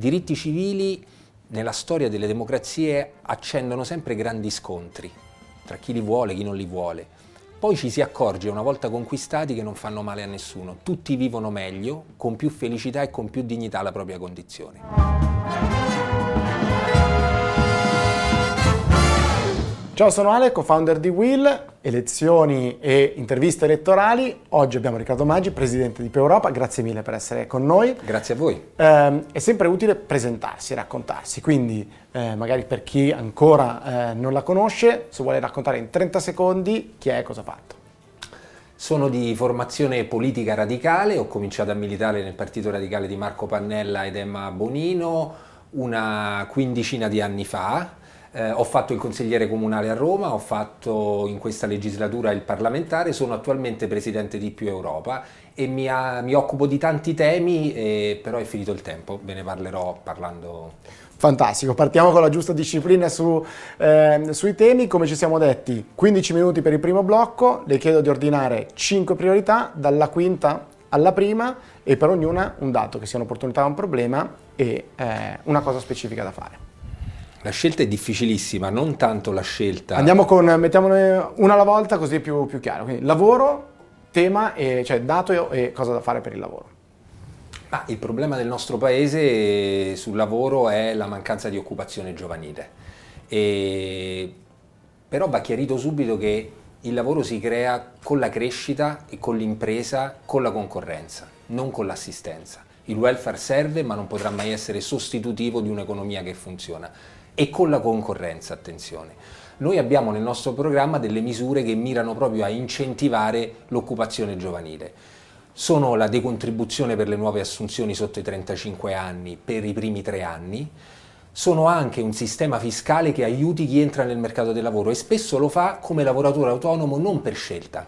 diritti civili nella storia delle democrazie accendono sempre grandi scontri tra chi li vuole e chi non li vuole. Poi ci si accorge una volta conquistati che non fanno male a nessuno, tutti vivono meglio, con più felicità e con più dignità la propria condizione. Ciao, sono Ale, co-founder di Will, elezioni e interviste elettorali. Oggi abbiamo Riccardo Maggi, presidente di Più Europa. Grazie mille per essere con noi. Grazie a voi. Eh, è sempre utile presentarsi, raccontarsi, quindi eh, magari per chi ancora eh, non la conosce, se vuole raccontare in 30 secondi chi è e cosa ha fatto. Sono di formazione politica radicale, ho cominciato a militare nel Partito Radicale di Marco Pannella ed Emma Bonino una quindicina di anni fa eh, ho fatto il consigliere comunale a Roma, ho fatto in questa legislatura il parlamentare, sono attualmente presidente di Più Europa e mi, ha, mi occupo di tanti temi, eh, però è finito il tempo, ve ne parlerò parlando. Fantastico, partiamo con la giusta disciplina su, eh, sui temi, come ci siamo detti, 15 minuti per il primo blocco, le chiedo di ordinare 5 priorità, dalla quinta alla prima e per ognuna un dato che sia un'opportunità o un problema e eh, una cosa specifica da fare. La scelta è difficilissima, non tanto la scelta. Andiamo con, mettiamone una alla volta così è più, più chiaro. Quindi lavoro, tema, e, cioè dato e cosa da fare per il lavoro. Ah, il problema del nostro paese sul lavoro è la mancanza di occupazione giovanile. E... Però va chiarito subito che il lavoro si crea con la crescita e con l'impresa, con la concorrenza, non con l'assistenza. Il welfare serve ma non potrà mai essere sostitutivo di un'economia che funziona e con la concorrenza, attenzione. Noi abbiamo nel nostro programma delle misure che mirano proprio a incentivare l'occupazione giovanile. Sono la decontribuzione per le nuove assunzioni sotto i 35 anni per i primi tre anni, sono anche un sistema fiscale che aiuti chi entra nel mercato del lavoro e spesso lo fa come lavoratore autonomo non per scelta,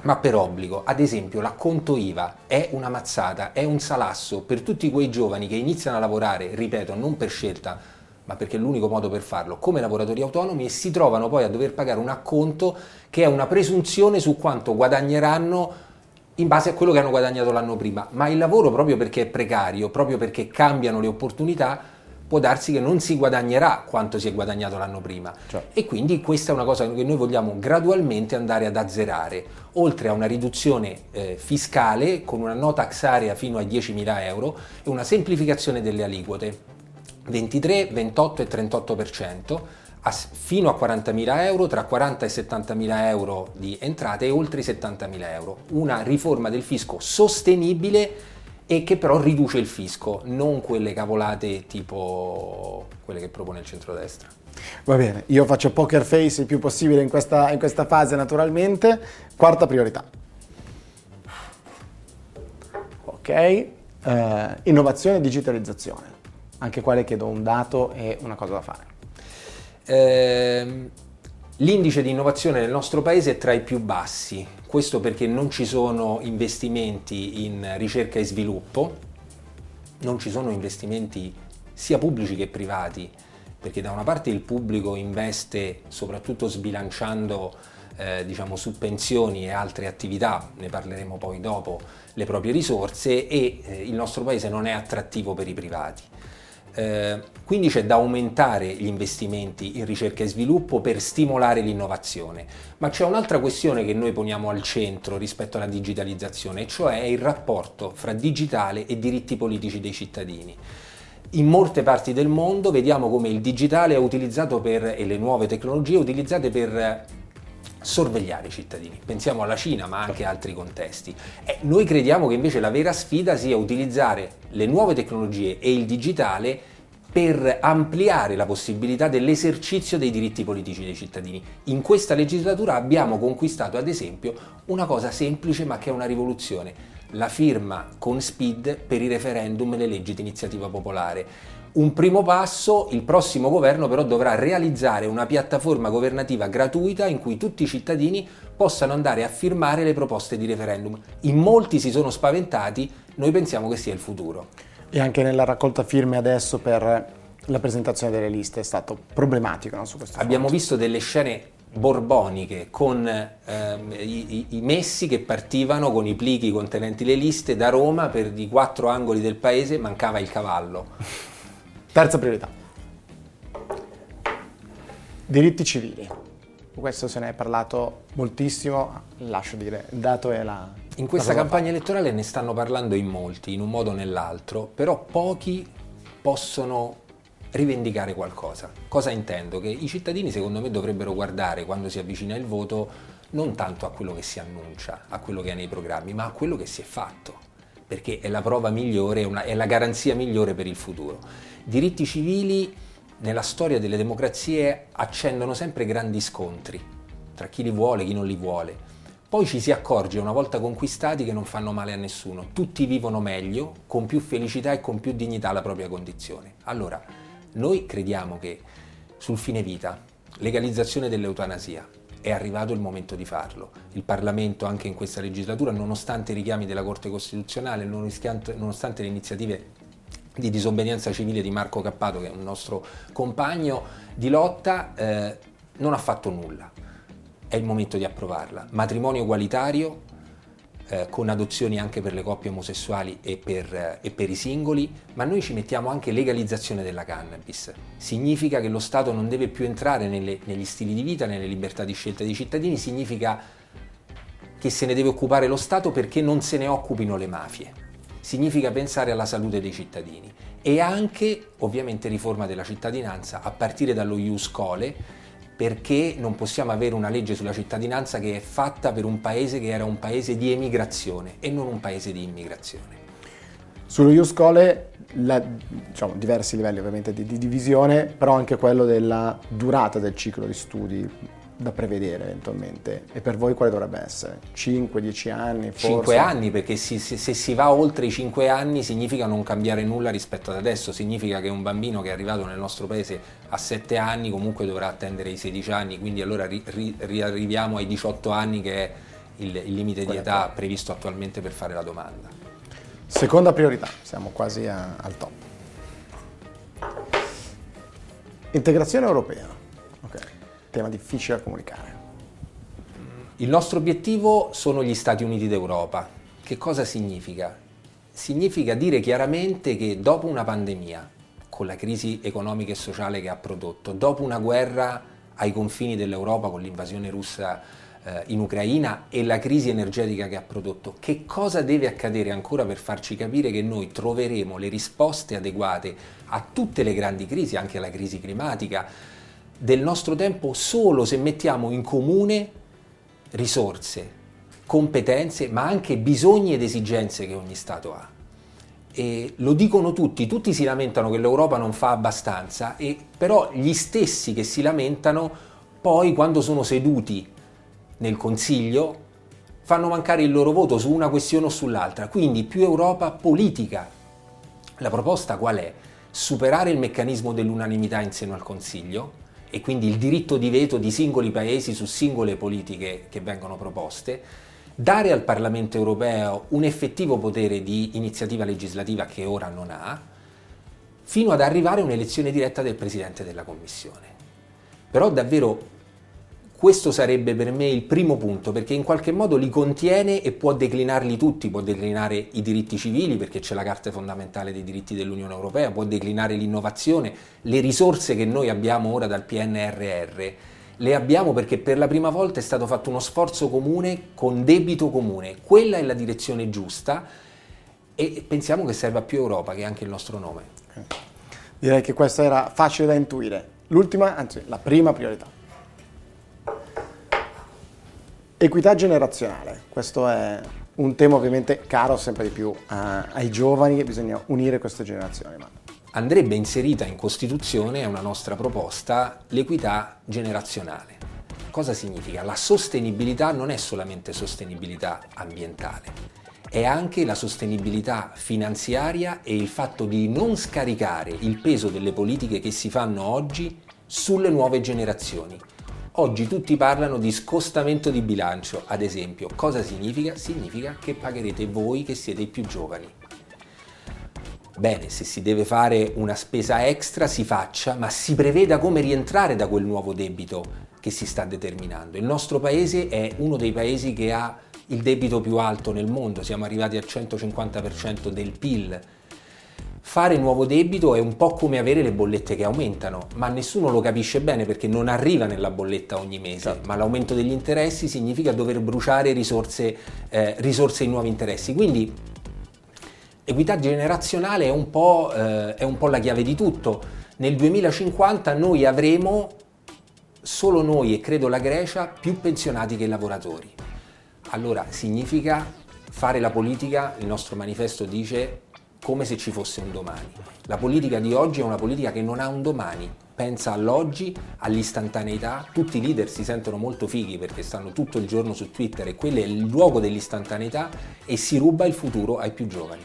ma per obbligo. Ad esempio l'acconto IVA è una mazzata, è un salasso per tutti quei giovani che iniziano a lavorare, ripeto, non per scelta, ma perché è l'unico modo per farlo, come lavoratori autonomi e si trovano poi a dover pagare un acconto che è una presunzione su quanto guadagneranno in base a quello che hanno guadagnato l'anno prima. Ma il lavoro, proprio perché è precario, proprio perché cambiano le opportunità, può darsi che non si guadagnerà quanto si è guadagnato l'anno prima. Cioè. E quindi questa è una cosa che noi vogliamo gradualmente andare ad azzerare, oltre a una riduzione eh, fiscale con una no tax area fino a 10.000 euro e una semplificazione delle aliquote 23, 28 e 38%, fino a 40.000 euro, tra 40 e 70.000 euro di entrate e oltre i 70.000 euro. Una riforma del fisco sostenibile e che però riduce il fisco, non quelle cavolate tipo quelle che propone il centrodestra. Va bene, io faccio poker face il più possibile in questa, in questa fase naturalmente. Quarta priorità. Ok, eh, innovazione e digitalizzazione anche qua le chiedo un dato e una cosa da fare. Eh, l'indice di innovazione nel nostro paese è tra i più bassi, questo perché non ci sono investimenti in ricerca e sviluppo, non ci sono investimenti sia pubblici che privati, perché da una parte il pubblico investe soprattutto sbilanciando eh, diciamo, su pensioni e altre attività, ne parleremo poi dopo, le proprie risorse e eh, il nostro paese non è attrattivo per i privati. Eh, quindi c'è da aumentare gli investimenti in ricerca e sviluppo per stimolare l'innovazione. Ma c'è un'altra questione che noi poniamo al centro rispetto alla digitalizzazione, cioè il rapporto fra digitale e diritti politici dei cittadini. In molte parti del mondo vediamo come il digitale è utilizzato per, e le nuove tecnologie utilizzate per sorvegliare i cittadini. Pensiamo alla Cina, ma anche a altri contesti. E noi crediamo che invece la vera sfida sia utilizzare le nuove tecnologie e il digitale per ampliare la possibilità dell'esercizio dei diritti politici dei cittadini. In questa legislatura abbiamo conquistato, ad esempio, una cosa semplice ma che è una rivoluzione, la firma con SPID per i referendum e le leggi di iniziativa popolare un primo passo, il prossimo governo però dovrà realizzare una piattaforma governativa gratuita in cui tutti i cittadini possano andare a firmare le proposte di referendum. In molti si sono spaventati, noi pensiamo che sia il futuro. E anche nella raccolta firme adesso per la presentazione delle liste è stato problematico no, su questo Abbiamo fronte. visto delle scene borboniche con ehm, i, i, messi che partivano con i plichi contenenti le liste da Roma per di quattro angoli del paese mancava il cavallo Terza priorità. Diritti civili. Questo se ne è parlato moltissimo, lascio dire, il dato è la... In questa la campagna elettorale ne stanno parlando in molti, in un modo o nell'altro, però pochi possono rivendicare qualcosa. Cosa intendo? Che i cittadini secondo me dovrebbero guardare quando si avvicina il voto non tanto a quello che si annuncia, a quello che è nei programmi, ma a quello che si è fatto, perché è la prova migliore, è la garanzia migliore per il futuro. Diritti civili nella storia delle democrazie accendono sempre grandi scontri tra chi li vuole e chi non li vuole. Poi ci si accorge una volta conquistati che non fanno male a nessuno, tutti vivono meglio, con più felicità e con più dignità la propria condizione. Allora, noi crediamo che sul fine vita, legalizzazione dell'eutanasia, è arrivato il momento di farlo. Il Parlamento anche in questa legislatura, nonostante i richiami della Corte Costituzionale, nonostante le iniziative di disobbedienza civile di Marco Cappato, che è un nostro compagno di lotta, eh, non ha fatto nulla. È il momento di approvarla. Matrimonio egualitario, eh, con adozioni anche per le coppie omosessuali e per, eh, e per, i singoli, ma noi ci mettiamo anche legalizzazione della cannabis. Significa che lo Stato non deve più entrare nelle, negli stili di vita, nelle libertà di scelta dei cittadini, significa che se ne deve occupare lo Stato perché non se ne occupino le mafie significa pensare alla salute dei cittadini e anche ovviamente riforma della cittadinanza a partire dallo Ius Cole perché non possiamo avere una legge sulla cittadinanza che è fatta per un paese che era un paese di emigrazione e non un paese di immigrazione. Sullo Ius Cole la, diciamo, diversi livelli ovviamente di, di divisione, però anche quello della durata del ciclo di studi da prevedere eventualmente? E per voi quale dovrebbe essere? 5, 10 anni? Forse? 5 anni, perché si, se, se, si va oltre i 5 anni significa non cambiare nulla rispetto ad adesso, significa che un bambino che è arrivato nel nostro paese a 7 anni comunque dovrà attendere i 16 anni, quindi allora ri, ri, riarriviamo ai 18 anni che è il, il limite di età previsto attualmente per fare la domanda. Seconda priorità, siamo quasi a, al top. Integrazione europea tema difficile da comunicare. Il nostro obiettivo sono gli Stati Uniti d'Europa. Che cosa significa? Significa dire chiaramente che dopo una pandemia, con la crisi economica e sociale che ha prodotto, dopo una guerra ai confini dell'Europa con l'invasione russa eh, in Ucraina e la crisi energetica che ha prodotto, che cosa deve accadere ancora per farci capire che noi troveremo le risposte adeguate a tutte le grandi crisi, anche alla crisi climatica, del nostro tempo solo se mettiamo in comune risorse, competenze, ma anche bisogni ed esigenze che ogni Stato ha. E lo dicono tutti, tutti si lamentano che l'Europa non fa abbastanza, e però gli stessi che si lamentano poi quando sono seduti nel Consiglio fanno mancare il loro voto su una questione o sull'altra. Quindi più Europa politica. La proposta qual è? Superare il meccanismo dell'unanimità in seno al Consiglio, e quindi il diritto di veto di singoli paesi su singole politiche che vengono proposte, dare al Parlamento europeo un effettivo potere di iniziativa legislativa che ora non ha, fino ad arrivare a un'elezione diretta del Presidente della Commissione. Però davvero questo sarebbe per me il primo punto, perché in qualche modo li contiene e può declinarli tutti, può declinare i diritti civili, perché c'è la Carta fondamentale dei diritti dell'Unione Europea, può declinare l'innovazione, le risorse che noi abbiamo ora dal PNRR. Le abbiamo perché per la prima volta è stato fatto uno sforzo comune con debito comune. Quella è la direzione giusta e pensiamo che serva più Europa, che è anche il nostro nome. Direi che questo era facile da intuire. L'ultima, anzi la prima priorità. Equità generazionale, questo è un tema ovviamente caro sempre di più a, ai giovani che bisogna unire queste generazioni. Ma... Andrebbe inserita in Costituzione, è una nostra proposta, l'equità generazionale. Cosa significa? La sostenibilità non è solamente sostenibilità ambientale, è anche la sostenibilità finanziaria e il fatto di non scaricare il peso delle politiche che si fanno oggi sulle nuove generazioni Oggi tutti parlano di scostamento di bilancio, ad esempio. Cosa significa? Significa che pagherete voi che siete i più giovani. Bene, se si deve fare una spesa extra si faccia, ma si preveda come rientrare da quel nuovo debito che si sta determinando. Il nostro paese è uno dei paesi che ha il debito più alto nel mondo, siamo arrivati al 150% del PIL. Fare nuovo debito è un po' come avere le bollette che aumentano, ma nessuno lo capisce bene perché non arriva nella bolletta ogni mese, certo. ma l'aumento degli interessi significa dover bruciare risorse, eh, risorse in nuovi interessi. Quindi equità generazionale è un, eh, è un po' la chiave di tutto. Nel 2050 noi avremo, solo noi e credo la Grecia, più pensionati che lavoratori. Allora significa fare la politica, il nostro manifesto dice come se ci fosse un domani. La politica di oggi è una politica che non ha un domani, pensa all'oggi, all'istantaneità, tutti i leader si sentono molto fighi perché stanno tutto il giorno su Twitter e quello è il luogo dell'istantaneità e si ruba il futuro ai più giovani.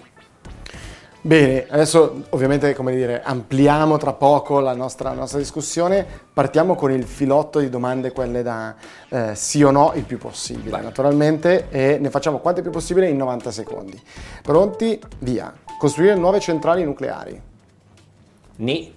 Bene, adesso ovviamente come dire, ampliamo tra poco la nostra, la nostra, discussione, partiamo con il filotto di domande, quelle da eh, sì o no il più possibile, Vai. naturalmente, e ne facciamo quante più possibile in 90 secondi. Pronti? Via. Costruire nuove centrali nucleari. Ni.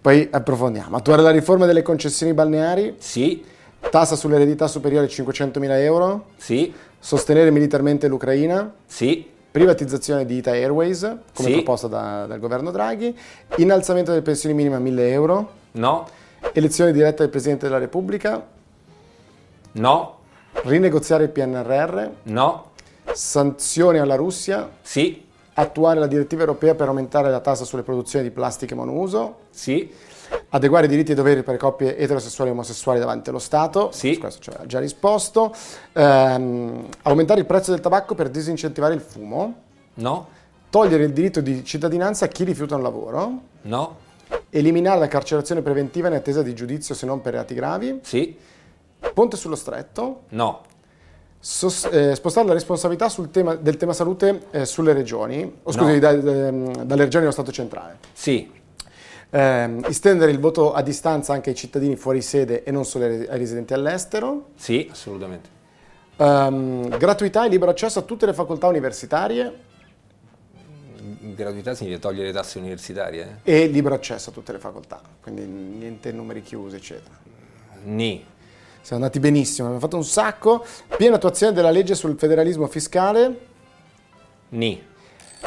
Poi approfondiamo. Attuare la riforma delle concessioni balneari. Sì. Tassa sull'eredità superiore a 500.000 euro. Sì. Sostenere militarmente l'Ucraina. Sì. Privatizzazione di Ita Airways, come sì. proposta da, dal governo Draghi. Innalzamento delle pensioni minime a 1.000 euro. No. Elezione diretta del Presidente della Repubblica. No. Rinegoziare il PNRR. No. Sanzioni alla Russia. Sì attuare la direttiva europea per aumentare la tassa sulle produzioni di plastiche monouso. Sì. Adeguare i diritti e doveri per le coppie eterosessuali e omosessuali davanti allo Stato. Sì. Questo ci aveva già risposto. Ehm, aumentare il prezzo del tabacco per disincentivare il fumo. No. Togliere il diritto di cittadinanza a chi rifiuta un lavoro. No. Eliminare la carcerazione preventiva in attesa di giudizio se non per reati gravi. Sì. Ponte sullo stretto. No. Sos, eh, spostare la responsabilità tema, del tema salute eh, sulle regioni, o scusi, no. da, da, dalle regioni allo Stato centrale. Sì. Eh, estendere il voto a distanza anche ai cittadini fuori sede e non solo ai residenti all'estero. Sì, assolutamente. Um, gratuità e libero accesso a tutte le facoltà universitarie. Gratuità significa togliere le tasse universitarie. Eh? E libero accesso a tutte le facoltà, quindi niente numeri chiusi, eccetera. Ni. Siamo andati benissimo, abbiamo fatto un sacco. Piena attuazione della legge sul federalismo fiscale. Ni.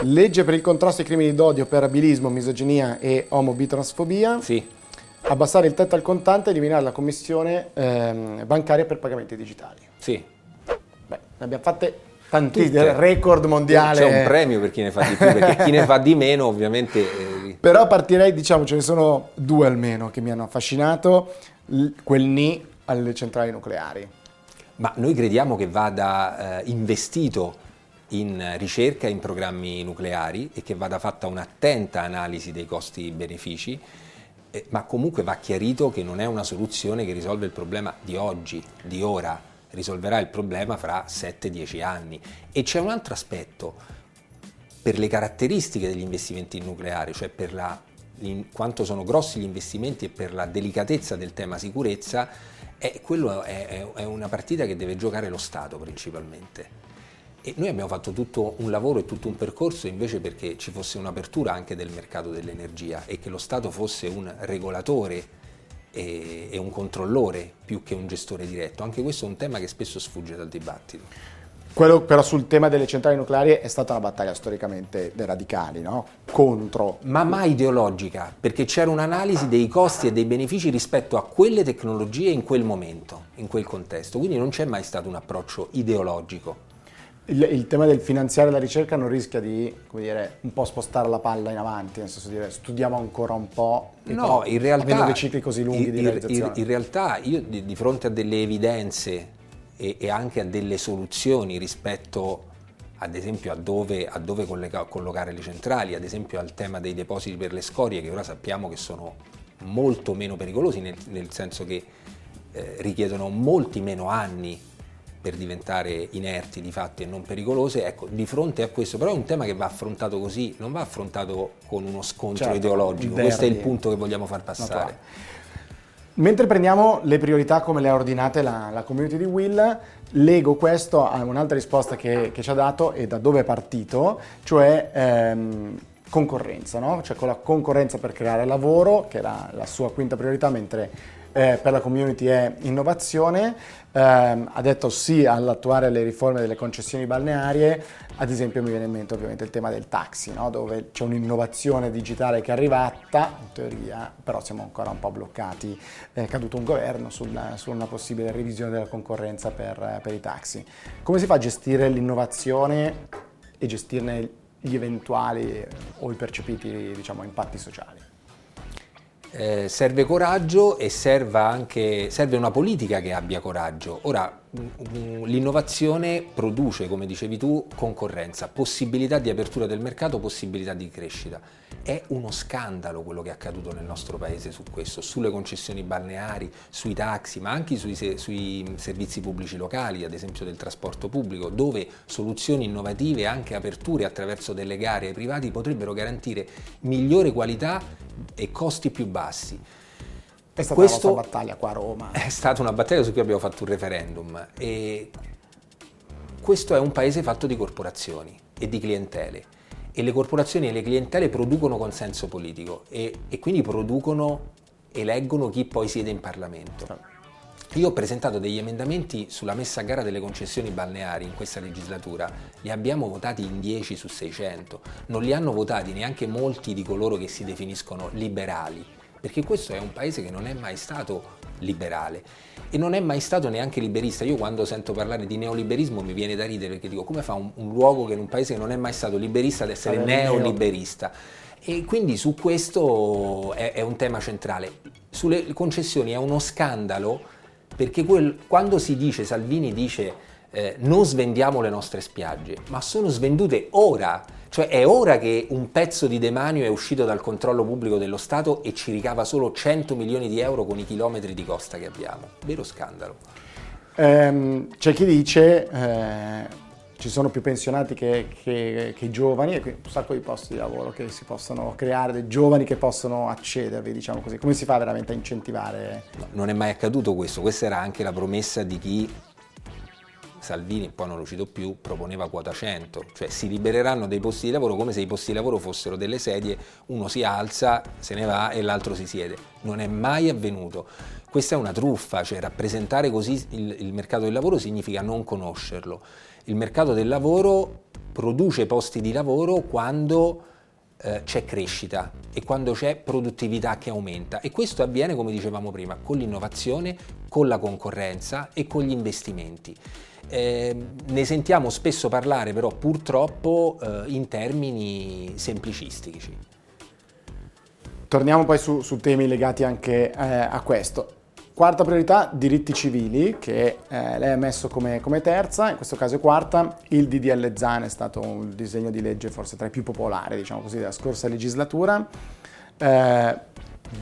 Legge per il contrasto ai crimini d'odio per abilismo, misoginia e omobitransfobia. Sì. Abbassare il tetto al contante e eliminare la commissione ehm, bancaria per pagamenti digitali. Sì. Beh, ne abbiamo fatte tantissime, record mondiale. C'è un premio per chi ne fa di più, perché chi ne fa di meno ovviamente... Eh... Però partirei, diciamo, ce ne sono due almeno che mi hanno affascinato. quel ni alle centrali nucleari? Ma noi crediamo che vada eh, investito in ricerca in programmi nucleari e che vada fatta un'attenta analisi dei costi-benefici, eh, ma comunque va chiarito che non è una soluzione che risolve il problema di oggi, di ora, risolverà il problema fra 7-10 anni. E c'è un altro aspetto, per le caratteristiche degli investimenti in nucleare, cioè per la, quanto sono grossi gli investimenti e per la delicatezza del tema sicurezza, e quello è, è, una partita che deve giocare lo Stato principalmente. E noi abbiamo fatto tutto un lavoro e tutto un percorso invece perché ci fosse un'apertura anche del mercato dell'energia e che lo Stato fosse un regolatore e, e un controllore più che un gestore diretto. Anche questo è un tema che spesso sfugge dal dibattito. Quello però sul tema delle centrali nucleari è stata una battaglia storicamente dei radicali, no? Contro. Ma mai ideologica, perché c'era un'analisi dei costi e dei benefici rispetto a quelle tecnologie in quel momento, in quel contesto. Quindi non c'è mai stato un approccio ideologico. Il, il tema del finanziare la ricerca non rischia di dire, un po' spostare la palla in avanti, nel senso di dire studiamo ancora un po'. No, in realtà. Avendo dei cicli così lunghi in, di realizzazione. In, in realtà io di, di fronte a delle evidenze e, e anche a delle soluzioni rispetto ad esempio a dove, a dove collega, collocare le centrali, ad esempio al tema dei depositi per le scorie che ora sappiamo che sono molto meno pericolosi nel, nel senso che eh, richiedono molti meno anni per diventare inerti di fatti e non pericolose, ecco, di fronte a questo, però è un tema che va affrontato così, non va affrontato con uno scontro certo, ideologico, questo è il punto che vogliamo far passare. Mentre prendiamo le priorità come le ha ordinate la, la community di Will, lego questo a un'altra risposta che, che, ci ha dato e da dove è partito, cioè ehm, concorrenza, no? cioè con la concorrenza per creare lavoro, che era la sua quinta priorità, mentre eh, per la community è innovazione, eh, ha detto sì all'attuare le riforme delle concessioni balnearie, ad esempio mi viene in mente ovviamente il tema del taxi, no? dove c'è un'innovazione digitale che è arrivata, in teoria, però siamo ancora un po' bloccati, è caduto un governo sulla, su una possibile revisione della concorrenza per, per i taxi. Come si fa a gestire l'innovazione e gestirne gli eventuali o i percepiti diciamo, impatti sociali? Eh, serve coraggio e anche, serve una politica che abbia coraggio. Ora, l'innovazione produce, come dicevi tu, concorrenza, possibilità di apertura del mercato, possibilità di crescita. È uno scandalo quello che è accaduto nel nostro paese su questo, sulle concessioni balneari, sui taxi, ma anche sui, sui servizi pubblici locali, ad esempio del trasporto pubblico, dove soluzioni innovative, anche aperture attraverso delle gare ai privati, potrebbero garantire migliore qualità e costi più bassi. È stata Questo una battaglia qua a Roma. È stata una battaglia su cui abbiamo fatto un referendum e questo è un paese fatto di corporazioni e di clientele. E le corporazioni e le clientele producono consenso politico e, e quindi producono, eleggono chi poi siede in Parlamento. Io ho presentato degli emendamenti sulla messa a gara delle concessioni balneari in questa legislatura, li abbiamo votati in 10 su 600, non li hanno votati neanche molti di coloro che si definiscono liberali perché questo è un paese che non è mai stato liberale e non è mai stato neanche liberista. Io quando sento parlare di neoliberismo mi viene da ridere perché dico come fa un, un luogo che in un paese che non è mai stato liberista ad essere neoliberista? E quindi su questo è, è, un tema centrale. Sulle concessioni è uno scandalo perché quel, quando si dice, Salvini dice eh, non svendiamo le nostre spiagge, ma sono svendute ora cioè è ora che un pezzo di demanio è uscito dal controllo pubblico dello Stato e ci ricava solo 100 milioni di euro con i chilometri di costa che abbiamo. Vero scandalo. Ehm, c'è chi dice eh, ci sono più pensionati che, che, che giovani e quindi un sacco di posti di lavoro che si possono creare, dei giovani che possono accedervi, diciamo così. Come si fa veramente a incentivare? No, non è mai accaduto questo, questa era anche la promessa di chi Salvini, poi non lo cito più, proponeva quota 100, cioè si libereranno dei posti di lavoro come se i posti di lavoro fossero delle sedie, uno si alza, se ne va e l'altro si siede. Non è mai avvenuto. Questa è una truffa, cioè rappresentare così il, il mercato del lavoro significa non conoscerlo. Il mercato del lavoro produce posti di lavoro quando eh, c'è crescita e quando c'è produttività che aumenta e questo avviene come dicevamo prima con l'innovazione, con la concorrenza e con gli investimenti. Eh, ne sentiamo spesso parlare però purtroppo eh, in termini semplicistici. Torniamo poi su, su temi legati anche eh, a questo. Quarta priorità, diritti civili, che eh, lei ha messo come, come, terza, in questo caso è quarta. Il DDL ZAN è stato un disegno di legge forse tra i più popolari, diciamo così, della scorsa legislatura. Eh,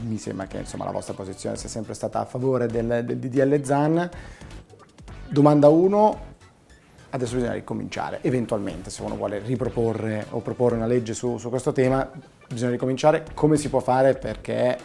mi sembra che insomma, la vostra posizione sia sempre stata a favore del, del DDL ZAN. Domanda 1, adesso bisogna ricominciare, eventualmente se uno vuole riproporre o proporre una legge su, su questo tema, bisogna ricominciare, come si può fare perché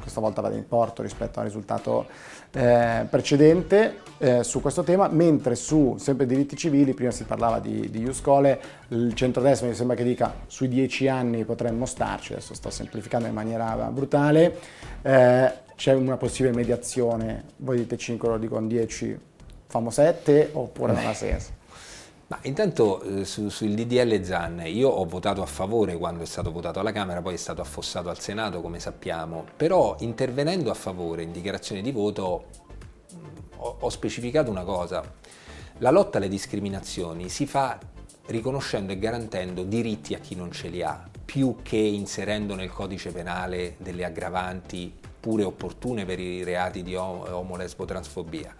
questa volta vada in porto rispetto al risultato eh, precedente eh, su questo tema, mentre su sempre diritti civili, prima si parlava di, di Iuscole, il centrodestra mi sembra che dica sui dieci anni potremmo starci, adesso sto semplificando in maniera brutale, eh, c'è una possibile mediazione, voi dite 5, loro dicono 10, famo 7 oppure non ha senso? Ma intanto eh, su, sul DDL Zan io ho votato a favore quando è stato votato alla Camera, poi è stato affossato al Senato come sappiamo, però intervenendo a favore in dichiarazione di voto mm, ho, ho specificato una cosa, la lotta alle discriminazioni si fa riconoscendo e garantendo diritti a chi non ce li ha, più che inserendo nel codice penale delle aggravanti pure opportune per i reati di omo, lesbo, transfobia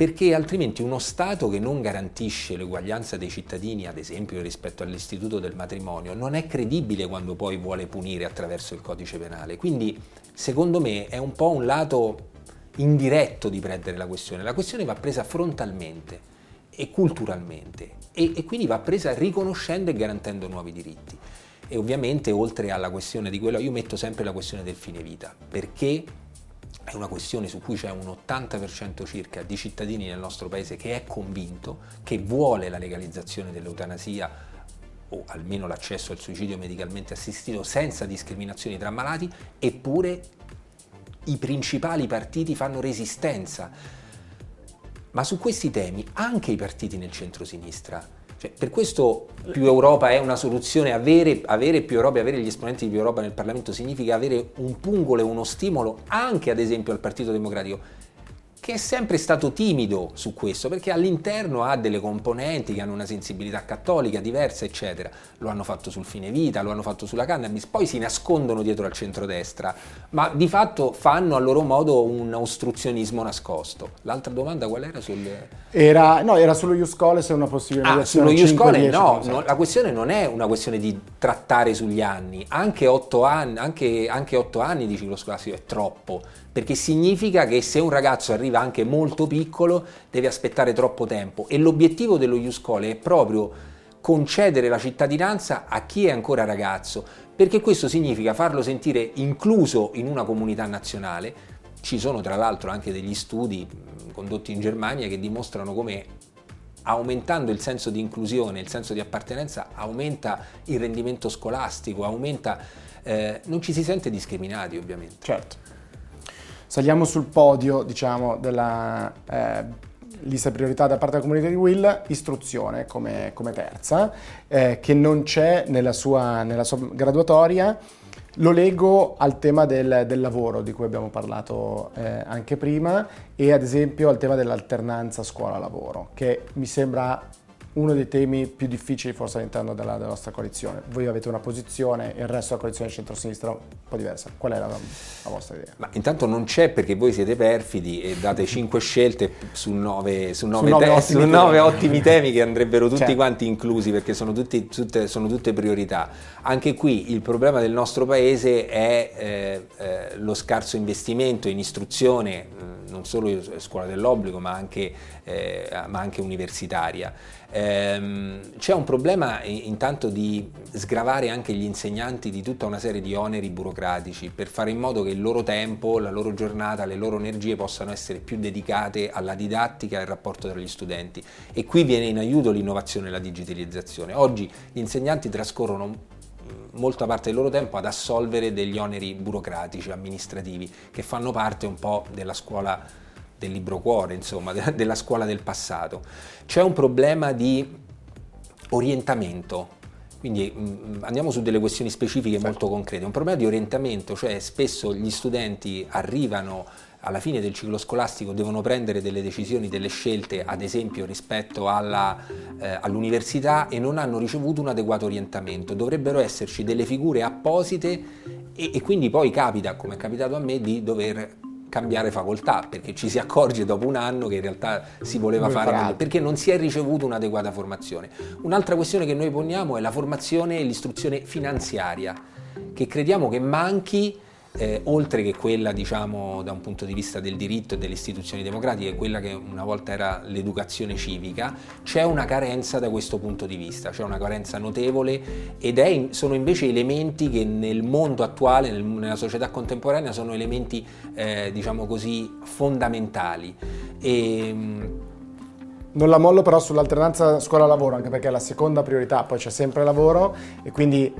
perché altrimenti uno Stato che non garantisce l'uguaglianza dei cittadini, ad esempio rispetto all'istituto del matrimonio, non è credibile quando poi vuole punire attraverso il codice penale. Quindi, secondo me, è un po' un lato indiretto di prendere la questione. La questione va presa frontalmente e culturalmente e, e quindi va presa riconoscendo e garantendo nuovi diritti. E ovviamente oltre alla questione di quello, io metto sempre la questione del fine vita, perché è una questione su cui c'è un 80% circa di cittadini nel nostro paese che è convinto, che vuole la legalizzazione dell'eutanasia o almeno l'accesso al suicidio medicalmente assistito senza discriminazioni tra malati, eppure i principali partiti fanno resistenza. Ma su questi temi anche i partiti nel centro-sinistra. Cioè, per questo più Europa è una soluzione, avere, avere più Europa, avere gli esponenti di più Europa nel Parlamento significa avere un pungolo e uno stimolo anche ad esempio al Partito Democratico che è sempre stato timido su questo, perché all'interno ha delle componenti che hanno una sensibilità cattolica diversa, eccetera. Lo hanno fatto sul fine vita, lo hanno fatto sulla cannabis, poi si nascondono dietro al centrodestra, ma di fatto fanno a loro modo un ostruzionismo nascosto. L'altra domanda qual era sul... Era, no, era sullo Iuscole se è una possibile ah, sullo Iuscole no, no, la questione non è una questione di trattare sugli anni, anche otto anni, anche, anche otto anni di ciclo scolastico è troppo, perché significa che se un ragazzo arriva anche molto piccolo deve aspettare troppo tempo e l'obiettivo dello Iuscole è proprio concedere la cittadinanza a chi è ancora ragazzo, perché questo significa farlo sentire incluso in una comunità nazionale. Ci sono tra l'altro anche degli studi condotti in Germania che dimostrano come aumentando il senso di inclusione, il senso di appartenenza, aumenta il rendimento scolastico, aumenta, eh, non ci si sente discriminati ovviamente. Certo. Saliamo sul podio, diciamo, della eh, lista priorità da parte della comunità di Will, istruzione come, come terza, eh, che non c'è nella sua, nella sua graduatoria. Lo leggo al tema del, del, lavoro di cui abbiamo parlato eh, anche prima e ad esempio al tema dell'alternanza scuola-lavoro, che mi sembra uno dei temi più difficili forse all'interno della, della, nostra coalizione. Voi avete una posizione e il resto della coalizione centro-sinistra un po' diversa. Qual è la, la, vostra idea? Ma intanto non c'è perché voi siete perfidi e date cinque scelte su nove, su nove, su nove, te- ottimi, su nove ottimi, temi che andrebbero tutti certo. quanti inclusi perché sono, tutti, tutte, sono, tutte, priorità. Anche qui il problema del nostro paese è eh, eh, lo scarso investimento in istruzione, non solo scuola dell'obbligo ma anche, eh, ma anche universitaria. Ehm, c'è un problema intanto di sgravare anche gli insegnanti di tutta una serie di oneri burocratici per fare in modo che il loro tempo, la loro giornata, le loro energie possano essere più dedicate alla didattica e al rapporto tra gli studenti. E qui viene in aiuto l'innovazione e la digitalizzazione. Oggi gli insegnanti trascorrono molta parte del loro tempo ad assolvere degli oneri burocratici, amministrativi, che fanno parte un po' della scuola del libro cuore, insomma, della scuola del passato. C'è un problema di orientamento, quindi mh, mm, andiamo su delle questioni specifiche certo. molto concrete. Un problema di orientamento, cioè spesso gli studenti arrivano alla fine del ciclo scolastico, devono prendere delle decisioni, delle scelte, ad esempio rispetto alla, eh, all'università e non hanno ricevuto un adeguato orientamento. Dovrebbero esserci delle figure apposite e, e quindi poi capita, come è capitato a me, di dover cambiare facoltà perché ci si accorge dopo un anno che in realtà si voleva Come fare meglio, perché non si è ricevuto un'adeguata formazione. Un'altra questione che noi poniamo è la formazione e l'istruzione finanziaria, che crediamo che manchi eh, oltre che quella diciamo da un punto di vista del diritto e delle istituzioni democratiche, quella che una volta era l'educazione civica, c'è una carenza da questo punto di vista, c'è una carenza notevole ed è, sono invece elementi che nel mondo attuale, nel, nella società contemporanea, sono elementi eh, diciamo così fondamentali. E, ehm, non la mollo però sull'alternanza scuola-lavoro, anche perché è la seconda priorità, poi c'è sempre lavoro e quindi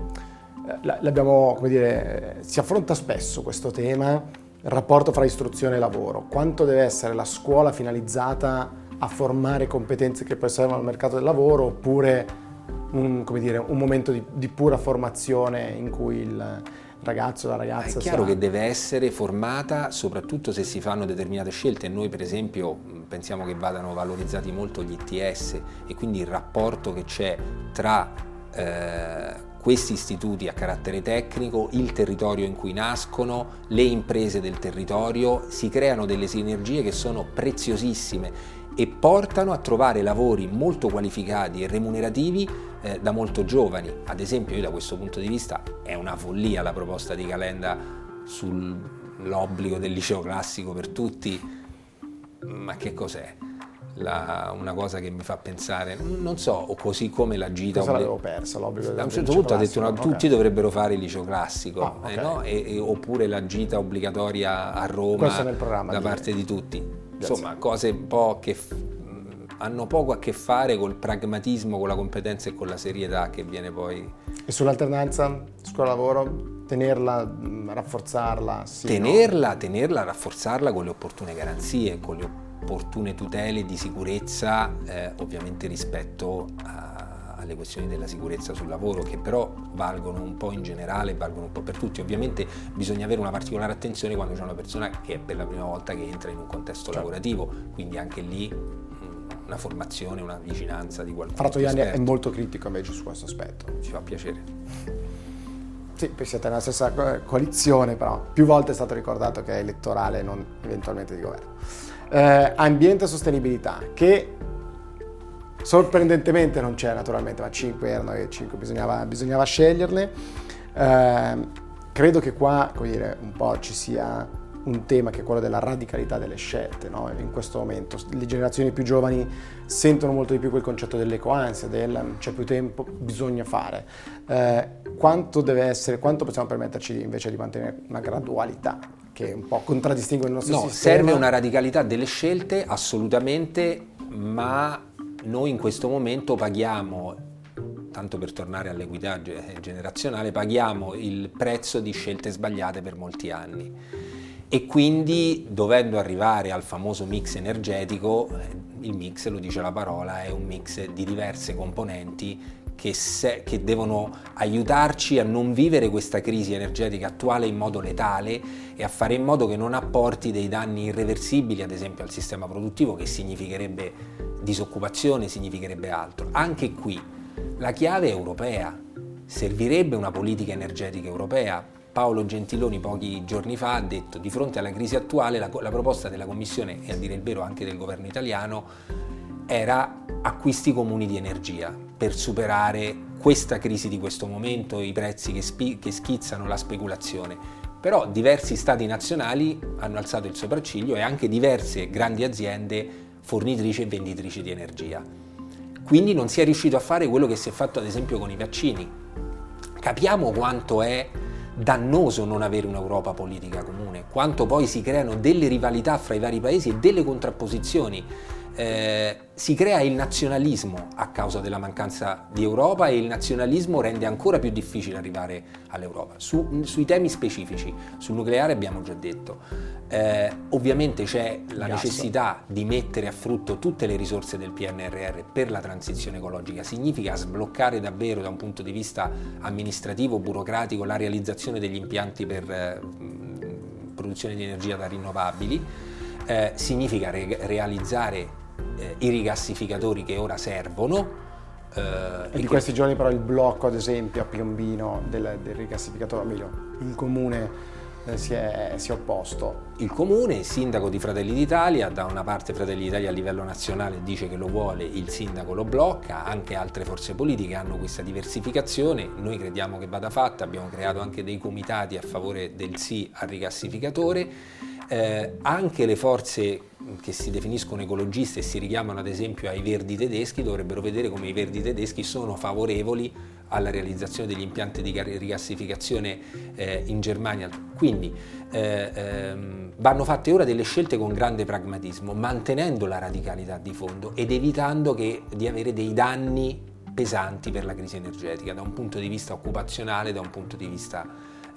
l'abbiamo, come dire, si affronta spesso questo tema, il rapporto fra istruzione e lavoro. Quanto deve essere la scuola finalizzata a formare competenze che poi servono al mercato del lavoro oppure un, dire, un momento di, di, pura formazione in cui il ragazzo o la ragazza... È chiaro sarà... che deve essere formata soprattutto se si fanno determinate scelte. Noi per esempio pensiamo che vadano valorizzati molto gli ITS e quindi il rapporto che c'è tra... Eh, questi istituti a carattere tecnico, il territorio in cui nascono, le imprese del territorio, si creano delle sinergie che sono preziosissime e portano a trovare lavori molto qualificati e remunerativi eh, da molto giovani. Ad esempio, io da questo punto di vista è una follia la proposta di Calenda sull'obbligo del liceo classico per tutti, ma che cos'è? La, una cosa che mi fa pensare, non so, o così come la gita. Cosa l'avevo persa l'obbligo Da un certo punto ha detto no, okay. tutti dovrebbero fare il liceo classico, oh, okay. eh, no? e, e, oppure la gita obbligatoria a Roma da parte di tutti. Grazie. Insomma, cose un po' che f- hanno poco a che fare col pragmatismo, con la competenza e con la serietà che viene poi. E sull'alternanza scuola-lavoro? tenerla, rafforzarla? Sì, tenerla, no? tenerla, rafforzarla con le opportune garanzie, con le opportune tutele di sicurezza, eh, ovviamente rispetto a, alle questioni della sicurezza sul lavoro, che però valgono un po' in generale, valgono un po' per tutti. Ovviamente bisogna avere una particolare attenzione quando c'è una persona che è per la prima volta che entra in un contesto certo. lavorativo, quindi anche lì mm, una formazione, una vicinanza di qualcuno. Fratoiani è molto critico invece su questo aspetto. Ci fa piacere. Sì, siete nella stessa coalizione, però più volte è stato ricordato che è elettorale, non eventualmente di governo. Eh, ambiente e sostenibilità, che sorprendentemente non c'è naturalmente, ma 5 erano e 5 bisognava, bisognava sceglierle. Eh, credo che qua, come dire, un po' ci sia un tema che è quello della radicalità delle scelte no? in questo momento. Le generazioni più giovani sentono molto di più quel concetto dell'ecoansia, del c'è più tempo, bisogna fare. Eh, quanto deve essere, quanto possiamo permetterci invece di mantenere una gradualità che un po' contraddistingue il nostro no, sistema? Serve una radicalità delle scelte assolutamente, ma noi in questo momento paghiamo tanto per tornare all'equità generazionale, paghiamo il prezzo di scelte sbagliate per molti anni e quindi dovendo arrivare al famoso mix energetico, eh, il mix, lo dice la parola, è un mix di diverse componenti che, se, che, devono aiutarci a non vivere questa crisi energetica attuale in modo letale e a fare in modo che non apporti dei danni irreversibili, ad esempio al sistema produttivo, che significherebbe disoccupazione, significherebbe altro. Anche qui la chiave è europea, servirebbe una politica energetica europea Paolo Gentiloni pochi giorni fa ha detto di fronte alla crisi attuale la, la proposta della Commissione e a dire il vero anche del governo italiano era acquisti comuni di energia per superare questa crisi di questo momento, i prezzi che, spi- che schizzano la speculazione. Però diversi stati nazionali hanno alzato il sopracciglio e anche diverse grandi aziende fornitrici e venditrici di energia. Quindi non si è riuscito a fare quello che si è fatto ad esempio con i vaccini. Capiamo quanto è dannoso non avere un'Europa politica comune, quanto poi si creano delle rivalità fra i vari paesi e delle contrapposizioni eh, si crea il nazionalismo a causa della mancanza di Europa e il nazionalismo rende ancora più difficile arrivare all'Europa. Su, sui temi specifici, sul nucleare abbiamo già detto, eh, ovviamente c'è la necessità di mettere a frutto tutte le risorse del PNRR per la transizione ecologica, significa sbloccare davvero da un punto di vista amministrativo, burocratico, la realizzazione degli impianti per eh, produzione di energia da rinnovabili, eh, significa re- realizzare eh, i rigassificatori che ora servono. Eh, e di questi giorni però il blocco ad esempio a Piombino del, del rigassificatore, o meglio, il comune eh, si è, si è, opposto. Il comune, il sindaco di Fratelli d'Italia, da una parte Fratelli d'Italia a livello nazionale dice che lo vuole, il sindaco lo blocca, anche altre forze politiche hanno questa diversificazione, noi crediamo che vada fatta, abbiamo creato anche dei comitati a favore del sì al rigassificatore, eh, anche le forze che si definiscono ecologiste e si richiamano ad esempio ai verdi tedeschi dovrebbero vedere come i verdi tedeschi sono favorevoli alla realizzazione degli impianti di rigassificazione eh, in Germania. Quindi eh, ehm, vanno fatte ora delle scelte con grande pragmatismo, mantenendo la radicalità di fondo ed evitando che, di avere dei danni pesanti per la crisi energetica da un punto di vista occupazionale, da un punto di vista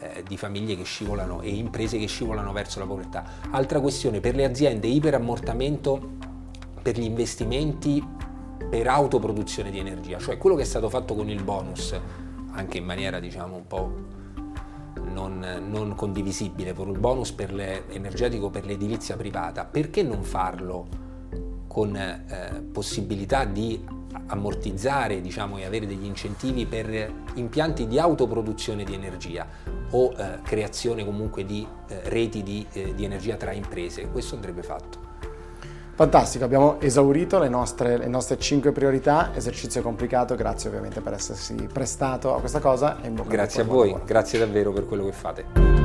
eh, di famiglie che scivolano e imprese che scivolano verso la povertà. Altra questione, per le aziende iperammortamento per gli investimenti per autoproduzione di energia, cioè quello che è stato fatto con il bonus, anche in maniera diciamo un po' non, non condivisibile, per il bonus per le, energetico per l'edilizia privata, perché non farlo con eh, possibilità di ammortizzare diciamo, e avere degli incentivi per impianti di autoproduzione di energia o eh, creazione comunque di eh, reti di, eh, di, energia tra imprese. Questo andrebbe fatto. Fantastico, abbiamo esaurito le nostre, le nostre 5 priorità, esercizio complicato, grazie ovviamente per essersi prestato a questa cosa e in bocca Grazie a voi, grazie davvero per quello che fate.